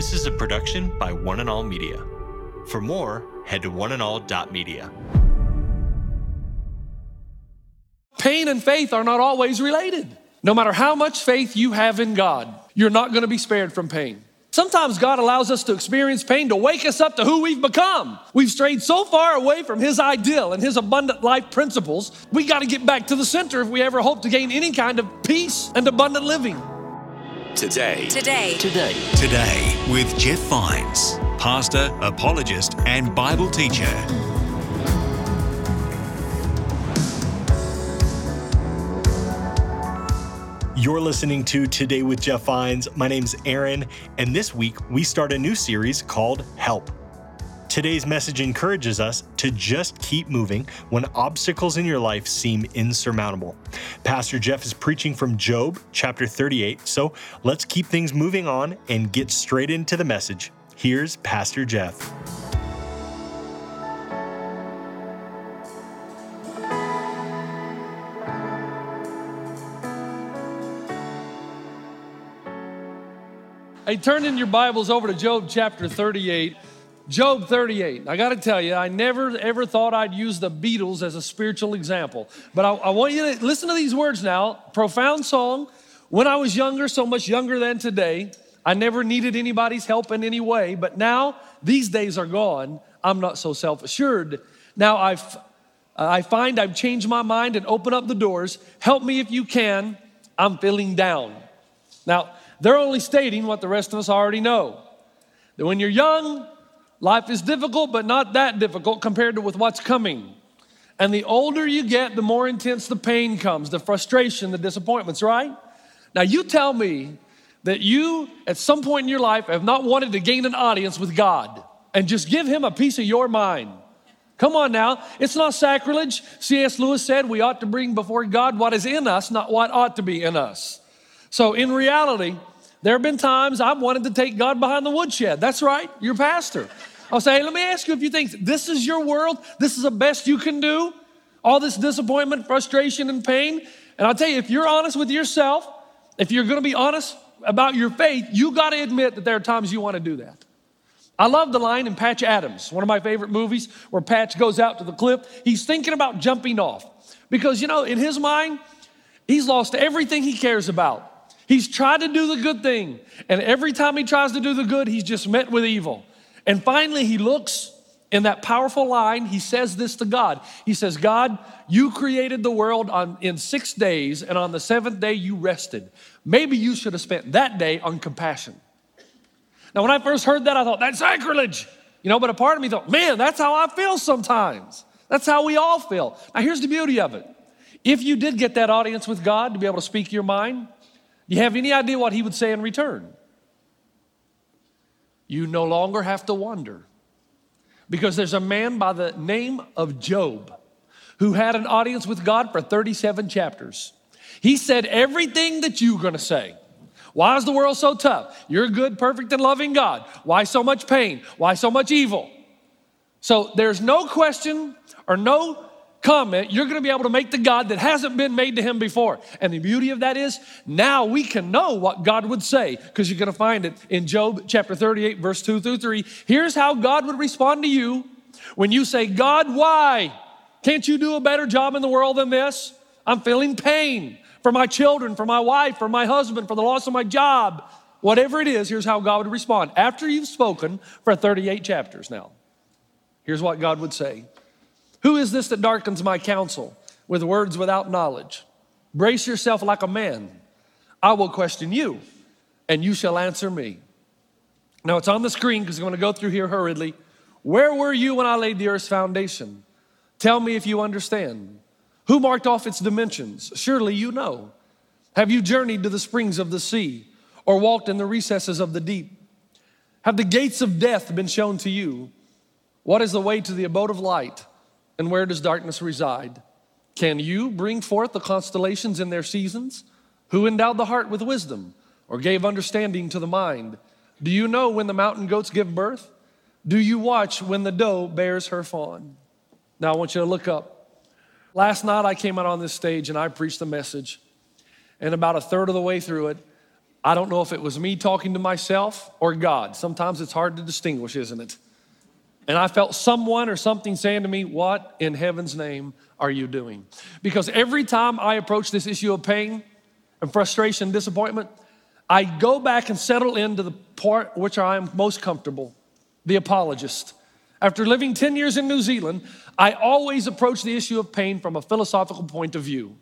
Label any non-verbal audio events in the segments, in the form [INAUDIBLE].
This is a production by One and All Media. For more, head to oneandall.media. Pain and faith are not always related. No matter how much faith you have in God, you're not going to be spared from pain. Sometimes God allows us to experience pain to wake us up to who we've become. We've strayed so far away from His ideal and His abundant life principles, we got to get back to the center if we ever hope to gain any kind of peace and abundant living. Today. Today. Today. Today with Jeff Vines, pastor, apologist, and Bible teacher. You're listening to Today with Jeff Vines. My name's Aaron, and this week we start a new series called Help. Today's message encourages us to just keep moving when obstacles in your life seem insurmountable. Pastor Jeff is preaching from Job chapter 38, so let's keep things moving on and get straight into the message. Here's Pastor Jeff. Hey, turn in your Bibles over to Job chapter 38. Job 38. I got to tell you, I never ever thought I'd use the Beatles as a spiritual example. But I, I, want you to listen to these words now. Profound song. When I was younger, so much younger than today, I never needed anybody's help in any way. But now, these days are gone. I'm not so self assured. Now I've, I find I've changed my mind and open up the doors. Help me if you can. I'm feeling down. Now, they're only stating what the rest of us already know. That when you're young, life is difficult, but not that difficult compared to with what's coming. And the older you get, the more intense the pain comes, the frustration, the disappointments, right? Now, you tell me that you, at some point in your life, have not wanted to gain an audience with God and just give Him a piece of your mind. Come on now, it's not sacrilege. C.S. Lewis said we ought to bring before God what is in us, not what ought to be in us. So, in reality, there have been times I've wanted to take God behind the woodshed. That's right, your pastor. I'll say, hey, let me ask you a few things. This is your world. This is the best you can do. All this disappointment, frustration, and pain. And I'll tell you, if you're honest with yourself, if you're going to be honest about your faith, you got to admit that there are times you want to do that. I love the line in Patch Adams, one of my favorite movies, where Patch goes out to the cliff. He's thinking about jumping off because, you know, in his mind, he's lost everything he cares about. He's tried to do the good thing, and every time he tries to do the good, he's just met with evil. And finally, he looks in that powerful line, he says this to God. He says, God, you created the world on, in six days, and on the seventh day you rested. Maybe you should have spent that day on compassion. Now, when I first heard that, I thought, that's sacrilege. You know, but a part of me thought, man, that's how I feel sometimes. That's how we all feel. Now, here's the beauty of it. If you did get that audience with God to be able to speak your mind, do you have any idea what he would say in return? You no longer have to wonder. Because there's a man by the name of Job who had an audience with God for 37 chapters. He said everything that you're gonna say. Why is the world so tough? You're good, perfect, and loving God. Why so much pain? Why so much evil? So there's no question or no comment, you're going to be able to make the God that hasn't been made to him before. And the beauty of that is now we can know what God would say because you're going to find it in Job chapter 38, verse 2 through 3. Here's how God would respond to you when you say, God, why? Can't you do a better job in the world than this? I'm feeling pain for my children, for my wife, for my husband, for the loss of my job. Whatever it is, here's how God would respond. After you've spoken for 38 chapters now, here's what God would say who is this that darkens my counsel with words without knowledge? Brace yourself like a man. I will question you, and you shall answer me. Now it's on the screen because I'm going to go through here hurriedly. Where were you when I laid the earth's foundation? Tell me if you understand. Who marked off its dimensions? Surely you know. Have you journeyed to the springs of the sea or walked in the recesses of the deep? Have the gates of death been shown to you? What is the way to the abode of light? And where does darkness reside? Can you bring forth the constellations in their seasons? Who endowed the heart with wisdom or gave understanding to the mind? Do you know when the mountain goats give birth? Do you watch when the doe bears her fawn? Now I want you to look up. Last night I came out on this stage and I preached a message. And about a third of the way through it, I don't know if it was me talking to myself or God. Sometimes it's hard to distinguish, isn't it? And I felt someone or something saying to me, What in heaven's name are you doing? Because every time I approach this issue of pain and frustration, disappointment, I go back and settle into the part which I am most comfortable, the apologist. After living 10 years in New Zealand, I always approach the issue of pain from a philosophical point of view.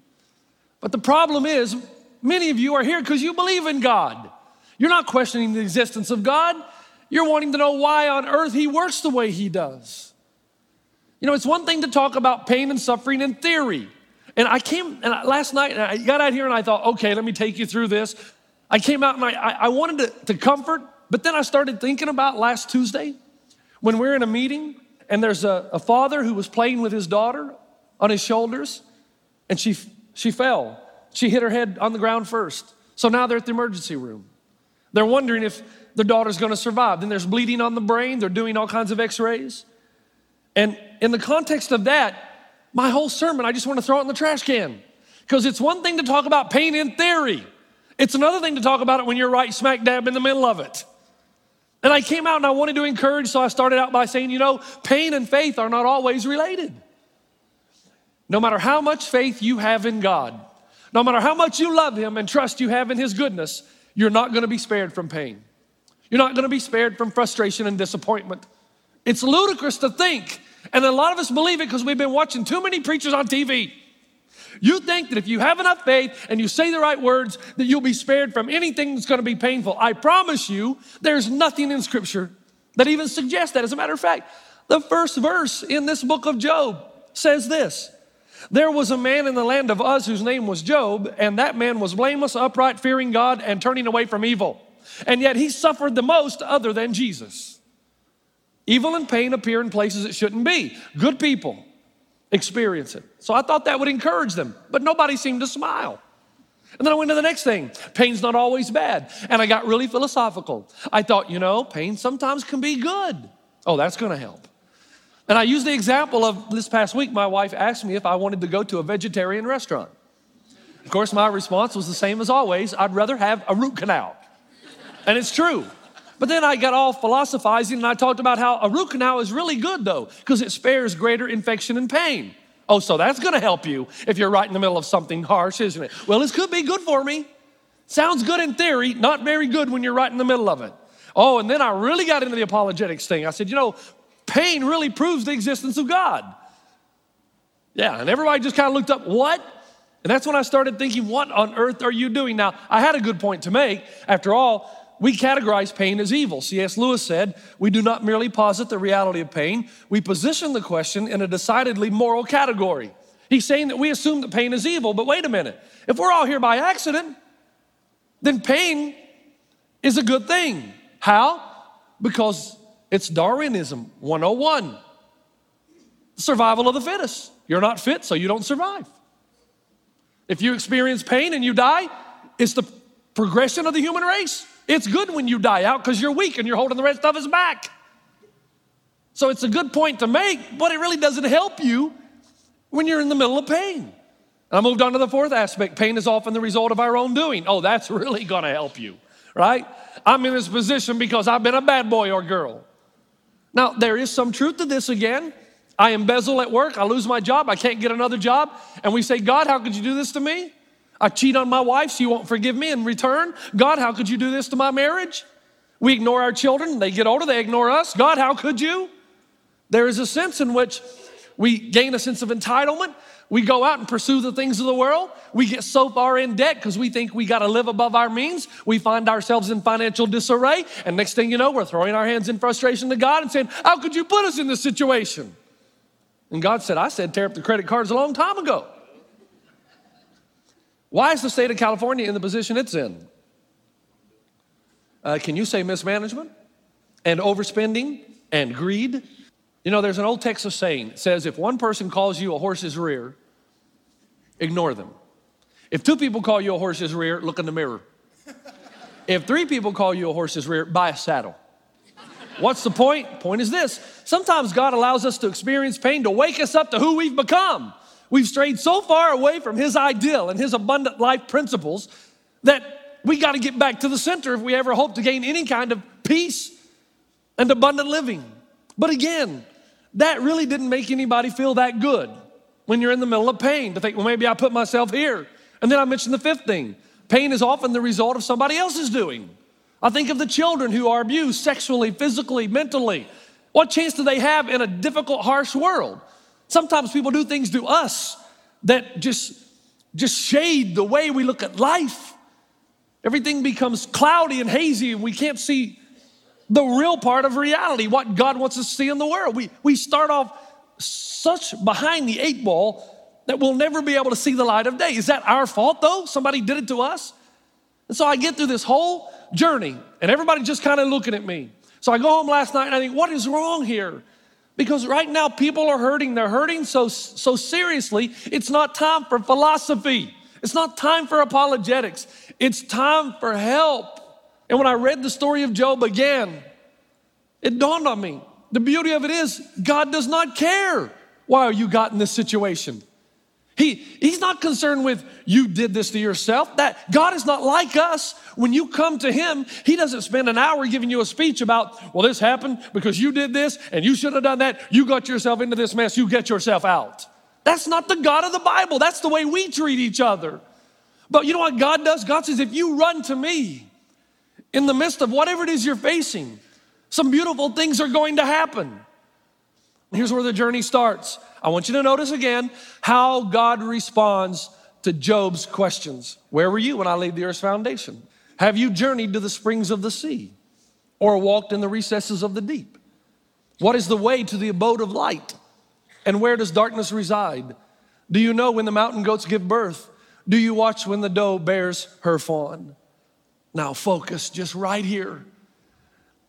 But the problem is, many of you are here because you believe in God. You're not questioning the existence of God. You're wanting to know why on earth He works the way He does. You know, it's one thing to talk about pain and suffering in theory. And I came and I, last night, and I got out here and I thought, okay, let me take you through this. I came out and I, I wanted to, to comfort, but then I started thinking about last Tuesday when we we're in a meeting and there's a, a father who was playing with his daughter on his shoulders and she, she fell. She hit her head on the ground first. So now they're at the emergency room. They're wondering if their daughter's gonna survive. Then there's bleeding on the brain, they're doing all kinds of x rays. And in the context of that, my whole sermon, I just wanna throw it in the trash can. Because it's one thing to talk about pain in theory, it's another thing to talk about it when you're right smack dab in the middle of it. And I came out and I wanted to encourage, so I started out by saying, you know, pain and faith are not always related. No matter how much faith you have in God, no matter how much you love Him and trust you have in His goodness, you're not gonna be spared from pain. You're not gonna be spared from frustration and disappointment. It's ludicrous to think, and a lot of us believe it because we've been watching too many preachers on TV. You think that if you have enough faith and you say the right words, that you'll be spared from anything that's gonna be painful. I promise you, there's nothing in Scripture that even suggests that. As a matter of fact, the first verse in this book of Job says this There was a man in the land of Uz whose name was Job, and that man was blameless, upright, fearing God, and turning away from evil. And yet he suffered the most other than Jesus. Evil and pain appear in places it shouldn't be. Good people experience it. So I thought that would encourage them, but nobody seemed to smile. And then I went to the next thing. Pain's not always bad. And I got really philosophical. I thought, you know, pain sometimes can be good. Oh, that's going to help. And I used the example of this past week, my wife asked me if I wanted to go to a vegetarian restaurant. Of course, my response was the same as always I'd rather have a root canal. And it's true. But then I got all philosophizing and I talked about how a root canal is really good though, because it spares greater infection and pain. Oh, so that's gonna help you if you're right in the middle of something harsh, isn't it? Well, this could be good for me. Sounds good in theory, not very good when you're right in the middle of it. Oh, and then I really got into the apologetics thing. I said, you know, pain really proves the existence of God. Yeah, and everybody just kind of looked up, what? And that's when I started thinking, what on earth are you doing? Now, I had a good point to make. After all, we categorize pain as evil. C.S. Lewis said, We do not merely posit the reality of pain, we position the question in a decidedly moral category. He's saying that we assume that pain is evil, but wait a minute. If we're all here by accident, then pain is a good thing. How? Because it's Darwinism 101 survival of the fittest. You're not fit, so you don't survive. If you experience pain and you die, it's the progression of the human race. It's good when you die out because you're weak and you're holding the rest of us back. So it's a good point to make, but it really doesn't help you when you're in the middle of pain. I moved on to the fourth aspect. Pain is often the result of our own doing. Oh, that's [LAUGHS] really gonna help you, right? I'm in this position because I've been a bad boy or girl. Now, there is some truth to this again. I embezzle at work, I lose my job, I can't get another job, and we say, God, how could you do this to me? I cheat on my wife, she won't forgive me in return. God, how could you do this to my marriage? We ignore our children, they get older, they ignore us. God, how could you? There is a sense in which we gain a sense of entitlement. We go out and pursue the things of the world. We get so far in debt because we think we got to live above our means. We find ourselves in financial disarray. And next thing you know, we're throwing our hands in frustration to God and saying, How could you put us in this situation? And God said, I said, tear up the credit cards a long time ago. Why is the state of California in the position it's in? Uh, can you say mismanagement and overspending and greed? You know, there's an old Texas saying that says if one person calls you a horse's rear, ignore them. If two people call you a horse's rear, look in the mirror. [LAUGHS] If three people call you a horse's rear, buy a saddle. What's the point? Point is this sometimes God allows us to experience pain to wake us up to who we've become. We've strayed so far away from His ideal and His abundant life principles that we got to get back to the center if we ever hope to gain any kind of peace and abundant living. But again, that really didn't make anybody feel that good when you're in the middle of pain to think, well, maybe I put myself here. And then I mentioned the fifth thing pain is often the result of somebody else's doing. I think of the children who are abused sexually, physically, mentally. What chance do they have in a difficult, harsh world? Sometimes people do things to us that just, just shade the way we look at life. Everything becomes cloudy and hazy, and we can't see the real part of reality, what God wants us to see in the world. We, we start off such behind the eight ball that we'll never be able to see the light of day. Is that our fault though? Somebody did it to us? And so I get through this whole journey, and everybody just kind of looking at me. So I go home last night and I think, what is wrong here? Because right now people are hurting. They're hurting so, so seriously, it's not time for philosophy. It's not time for apologetics. It's time for help. And when I read the story of Job again, it dawned on me. The beauty of it is, God does not care why you got in this situation. He, he's not concerned with you did this to yourself. That God is not like us. When you come to Him, He doesn't spend an hour giving you a speech about, well, this happened because you did this and you should have done that. You got yourself into this mess. You get yourself out. That's not the God of the Bible. That's the way we treat each other. But you know what God does? God says, if you run to me in the midst of whatever it is you're facing, some beautiful things are going to happen. Here's where the journey starts. I want you to notice again how God responds to Job's questions. Where were you when I laid the earth's foundation? Have you journeyed to the springs of the sea or walked in the recesses of the deep? What is the way to the abode of light? And where does darkness reside? Do you know when the mountain goats give birth? Do you watch when the doe bears her fawn? Now, focus just right here.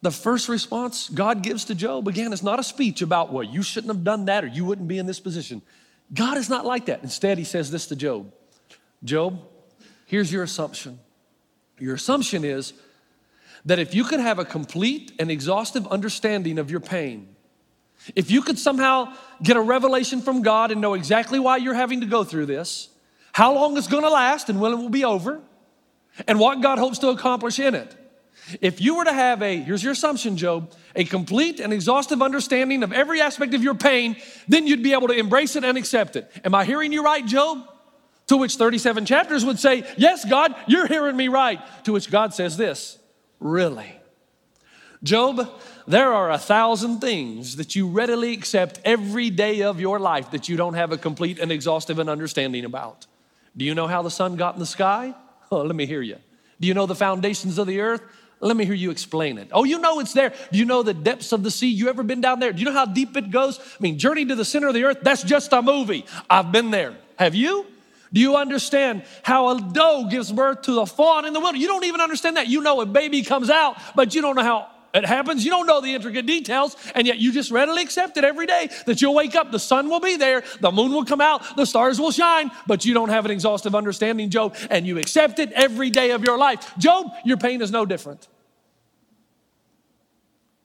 The first response God gives to Job, again, is not a speech about, well, you shouldn't have done that or you wouldn't be in this position. God is not like that. Instead, he says this to Job Job, here's your assumption. Your assumption is that if you could have a complete and exhaustive understanding of your pain, if you could somehow get a revelation from God and know exactly why you're having to go through this, how long it's gonna last and when it will be over, and what God hopes to accomplish in it, if you were to have a, here's your assumption, Job, a complete and exhaustive understanding of every aspect of your pain, then you'd be able to embrace it and accept it. Am I hearing you right, Job? To which 37 chapters would say, Yes, God, you're hearing me right. To which God says this, Really? Job, there are a thousand things that you readily accept every day of your life that you don't have a complete and exhaustive and understanding about. Do you know how the sun got in the sky? Oh, [LAUGHS] let me hear you. Do you know the foundations of the earth? Let me hear you explain it. Oh, you know it's there. Do you know the depths of the sea? You ever been down there? Do you know how deep it goes? I mean, Journey to the Center of the Earth, that's just a movie. I've been there. Have you? Do you understand how a doe gives birth to the fawn in the wilderness? You don't even understand that. You know a baby comes out, but you don't know how it happens. You don't know the intricate details, and yet you just readily accept it every day that you'll wake up, the sun will be there, the moon will come out, the stars will shine, but you don't have an exhaustive understanding, Job, and you accept it every day of your life. Job, your pain is no different.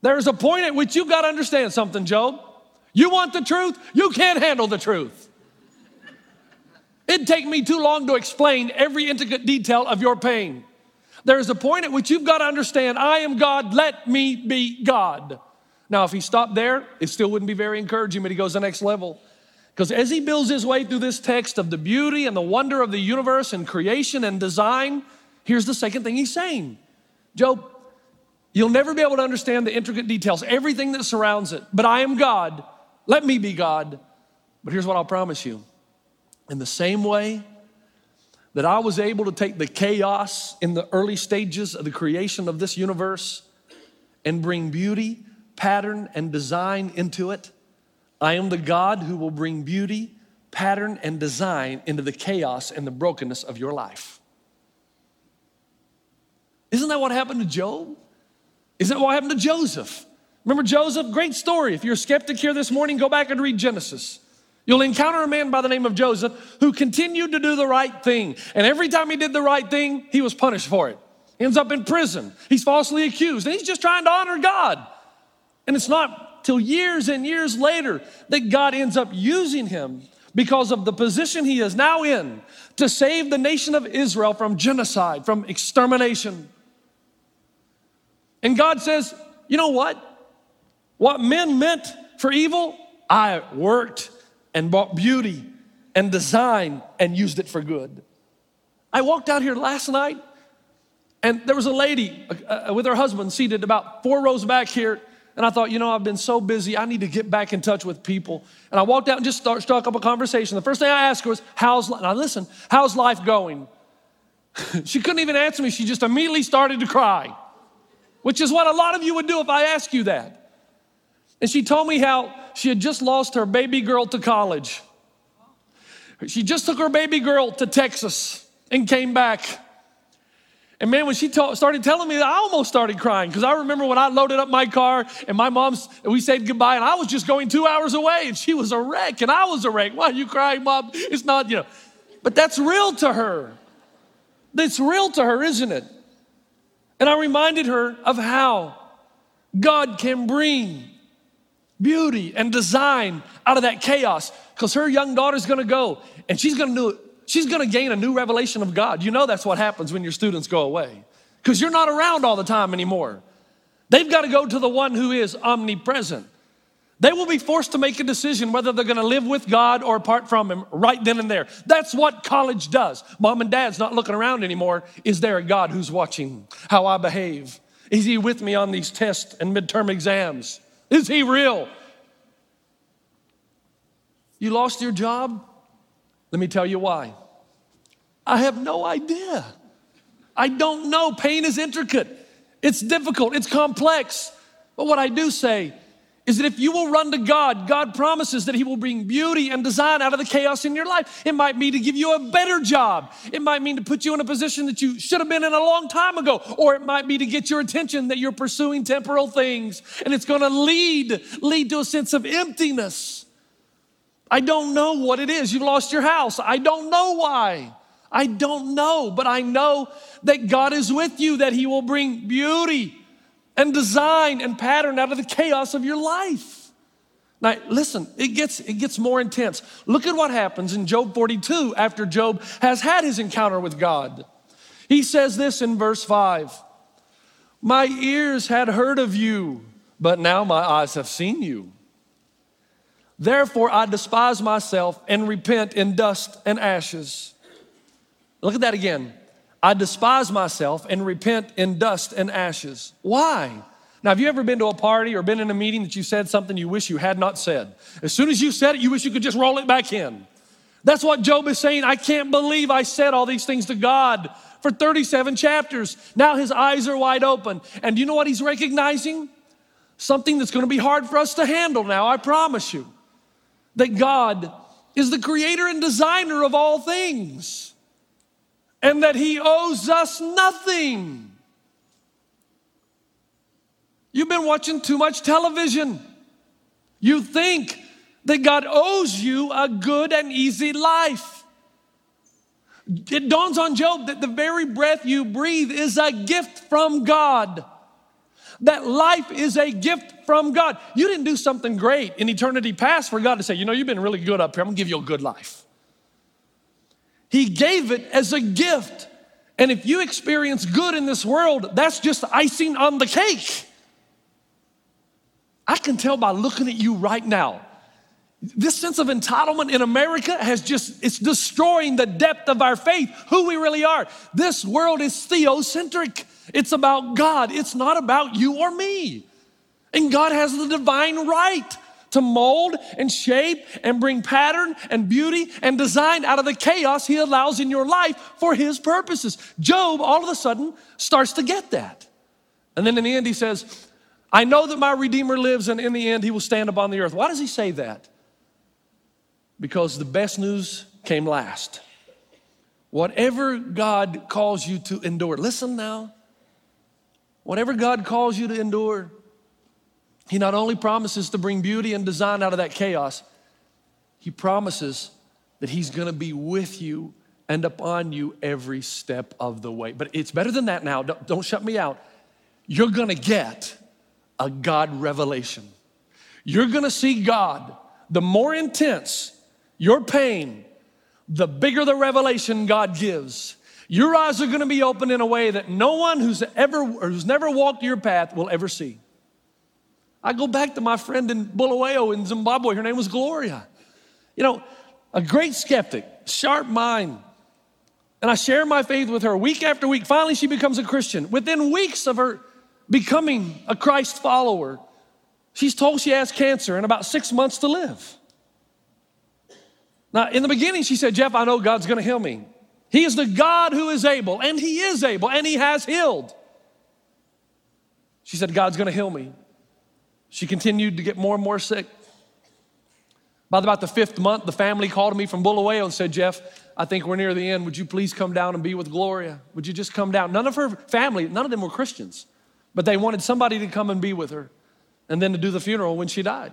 There's a point at which you've got to understand something, Job. You want the truth, you can't handle the truth. It'd take me too long to explain every intricate detail of your pain. There's a point at which you've got to understand I am God, let me be God. Now, if he stopped there, it still wouldn't be very encouraging, but he goes the next level. Because as he builds his way through this text of the beauty and the wonder of the universe and creation and design, here's the second thing he's saying Job, you'll never be able to understand the intricate details, everything that surrounds it, but I am God. Let me be God. But here's what I'll promise you in the same way that I was able to take the chaos in the early stages of the creation of this universe and bring beauty, pattern, and design into it. I am the God who will bring beauty, pattern, and design into the chaos and the brokenness of your life. Isn't that what happened to Job? Isn't that what happened to Joseph? Remember Joseph? Great story. If you're a skeptic here this morning, go back and read Genesis. You'll encounter a man by the name of Joseph who continued to do the right thing. And every time he did the right thing, he was punished for it. He ends up in prison. He's falsely accused, and he's just trying to honor God. And it's not till years and years later that God ends up using him because of the position he is now in to save the nation of Israel from genocide, from extermination. And God says, you know what? What men meant for evil, I worked and bought beauty and design and used it for good. I walked out here last night and there was a lady uh, uh, with her husband seated about four rows back here. And I thought, you know, I've been so busy, I need to get back in touch with people. And I walked out and just start, struck up a conversation. The first thing I asked her was, How's life? Now, listen, how's life going? [LAUGHS] she couldn't even answer me. She just immediately started to cry, which is what a lot of you would do if I asked you that. And she told me how she had just lost her baby girl to college. She just took her baby girl to Texas and came back. And man, when she ta- started telling me that, I almost started crying because I remember when I loaded up my car and my mom's, and we said goodbye, and I was just going two hours away, and she was a wreck, and I was a wreck. Why are you crying, mom? It's not, you know. But that's real to her. That's real to her, isn't it? And I reminded her of how God can bring beauty and design out of that chaos because her young daughter's gonna go and she's gonna do it she's gonna gain a new revelation of God. You know that's what happens when your students go away because you're not around all the time anymore. They've got to go to the one who is omnipresent. They will be forced to make a decision whether they're to live with God or apart from Him right then and there. That's what college does. Mom and dad's not looking around anymore. Is there a God who's watching how I behave? Is He with me on these tests and midterm exams? Is He real? You lost your job? Let me tell you why. I have no idea. I don't know. Pain is intricate, it's difficult, it's complex. But what I do say is that if you will run to God, God promises that He will bring beauty and design out of the chaos in your life. It might mean to give you a better job. It might mean to put you in a position that you should have been in a long time ago. Or it might be to get your attention that you're pursuing temporal things and it's gonna lead, lead to a sense of emptiness. I don't know what it is. You've lost your house. I don't know why. I don't know, but I know that God is with you, that He will bring beauty and design and pattern out of the chaos of your life. Now, listen, it gets, it gets more intense. Look at what happens in Job 42 after Job has had his encounter with God. He says this in verse 5 My ears had heard of you, but now my eyes have seen you. Therefore, I despise myself and repent in dust and ashes. Look at that again. I despise myself and repent in dust and ashes. Why? Now, have you ever been to a party or been in a meeting that you said something you wish you had not said? As soon as you said it, you wish you could just roll it back in. That's what Job is saying. I can't believe I said all these things to God for 37 chapters. Now his eyes are wide open. And do you know what he's recognizing? Something that's going to be hard for us to handle now, I promise you that God is the creator and designer of all things and that he owes us nothing. You've been watching too much television. You think that God owes you a good and easy life. It dawns on Job that the very breath you breathe is a gift from God that life is a gift from God. You didn't do something great in eternity past for God to say, you know, you've been really good up here. I'm gonna give you a good life. He gave it as a gift. And if you experience good in this world, that's just icing on the cake. I can tell by looking at you right now. This sense of entitlement in America has just, it's destroying the depth of our faith, who we really are. This world is theocentric. It's about God, it's not about you or me. And God has the divine right to mold and shape and bring pattern and beauty and design out of the chaos He allows in your life for His purposes. Job all of a sudden starts to get that. And then in the end, he says, I know that my Redeemer lives, and in the end, He will stand upon the earth. Why does He say that? Because the best news came last. Whatever God calls you to endure, listen now. Whatever God calls you to endure, He not only promises to bring beauty and design out of that chaos, He promises that He's gonna be with you and upon you every step of the way. But it's better than that now. Don't, don't shut me out. You're gonna get a God revelation. You're gonna see God. The more intense your pain, the bigger the revelation God gives. Your eyes are gonna be opened in a way that no one who's ever who's never walked your path will ever see. I go back to my friend in Bulawayo in Zimbabwe. Her name was Gloria. You know, a great skeptic, sharp mind. And I share my faith with her week after week. Finally, she becomes a Christian. Within weeks of her becoming a Christ follower, she's told she has cancer and about six months to live. Now, in the beginning, she said, Jeff, I know God's gonna heal me. He is the God who is able, and He is able, and He has healed. She said, God's gonna heal me. She continued to get more and more sick. By about the fifth month, the family called me from Bulawayo and said, Jeff, I think we're near the end. Would you please come down and be with Gloria? Would you just come down? None of her family, none of them were Christians, but they wanted somebody to come and be with her and then to do the funeral when she died.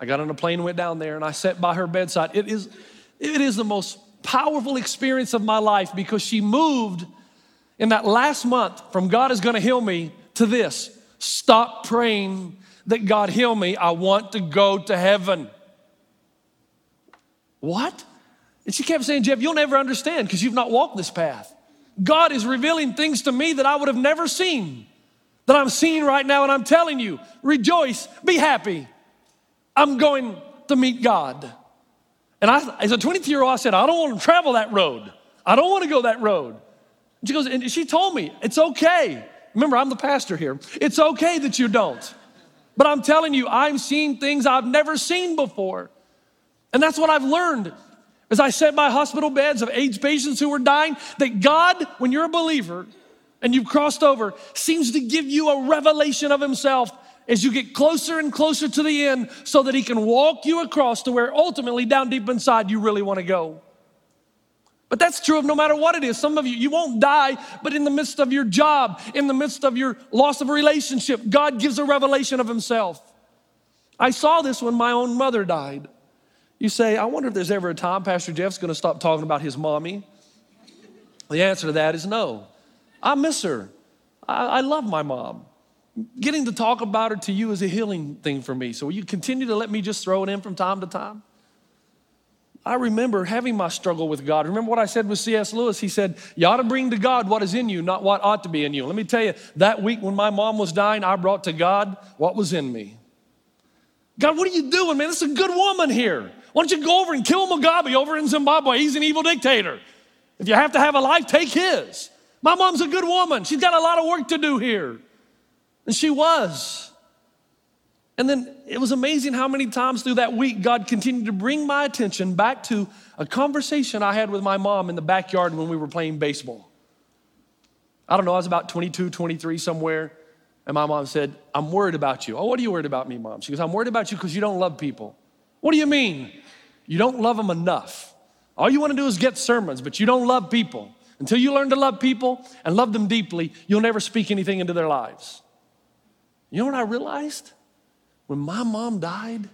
I got on a plane, went down there, and I sat by her bedside. It is, it is the most powerful experience of my life because she moved in that last month from God is gonna heal me to this stop praying that God heal me. I want to go to heaven. What? And she kept saying, Jeff, you'll never understand because you've not walked this path. God is revealing things to me that I would have never seen, that I'm seeing right now, and I'm telling you, rejoice, be happy. I'm going to meet God. And I, as a 22 year old, I said, I don't want to travel that road. I don't want to go that road. And she goes, and she told me, it's okay. Remember, I'm the pastor here. It's okay that you don't. But I'm telling you, I'm seeing things I've never seen before. And that's what I've learned as I sat by hospital beds of AIDS patients who were dying that God, when you're a believer and you've crossed over, seems to give you a revelation of Himself as you get closer and closer to the end so that He can walk you across to where ultimately down deep inside you really want to go. But that's true of no matter what it is. Some of you, you won't die, but in the midst of your job, in the midst of your loss of a relationship, God gives a revelation of Himself. I saw this when my own mother died. You say, I wonder if there's ever a time Pastor Jeff's gonna stop talking about his mommy. The answer to that is no. I miss her. I, I love my mom. Getting to talk about her to you is a healing thing for me. So will you continue to let me just throw it in from time to time? I remember having my struggle with God. Remember what I said with C.S. Lewis? He said, You ought to bring to God what is in you, not what ought to be in you. Let me tell you, that week when my mom was dying, I brought to God what was in me. God, what are you doing, man? This is a good woman here. Why don't you go over and kill Mugabe over in Zimbabwe? He's an evil dictator. If you have to have a life, take his. My mom's a good woman. She's got a lot of work to do here. And she was. And then it was amazing how many times through that week God continued to bring my attention back to a conversation I had with my mom in the backyard when we were playing baseball. I don't know, I was about 22, 23 somewhere. And my mom said, I'm worried about you. Oh, what are you worried about me, mom? She goes, I'm worried about you because you don't love people. What do you mean? You don't love them enough. All you want to do is get sermons, but you don't love people. Until you learn to love people and love them deeply, you'll never speak anything into their lives. You know what I realized? When my mom died,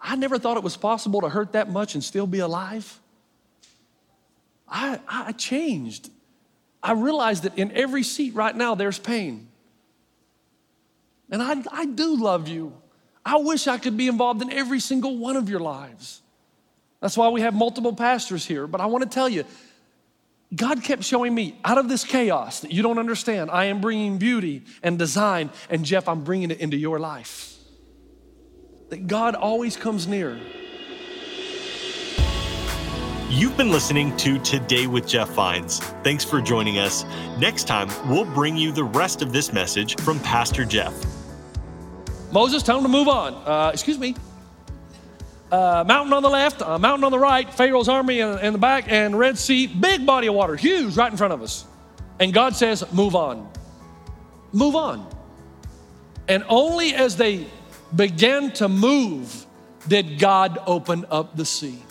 I never thought it was possible to hurt that much and still be alive. I, I changed. I realized that in every seat right now, there's pain. And I, I do love you. I wish I could be involved in every single one of your lives. That's why we have multiple pastors here. But I want to tell you, God kept showing me out of this chaos that you don't understand, I am bringing beauty and design, and Jeff, I'm bringing it into your life. That God always comes near. You've been listening to Today with Jeff Vines. Thanks for joining us. Next time, we'll bring you the rest of this message from Pastor Jeff. Moses, tell him to move on. Uh, excuse me. Uh, mountain on the left, uh, mountain on the right, Pharaoh's army in, in the back, and Red Sea, big body of water, huge, right in front of us. And God says, Move on. Move on. And only as they began to move did God open up the sea.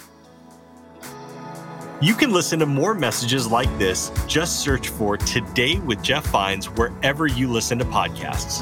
You can listen to more messages like this. Just search for Today with Jeff Vines wherever you listen to podcasts.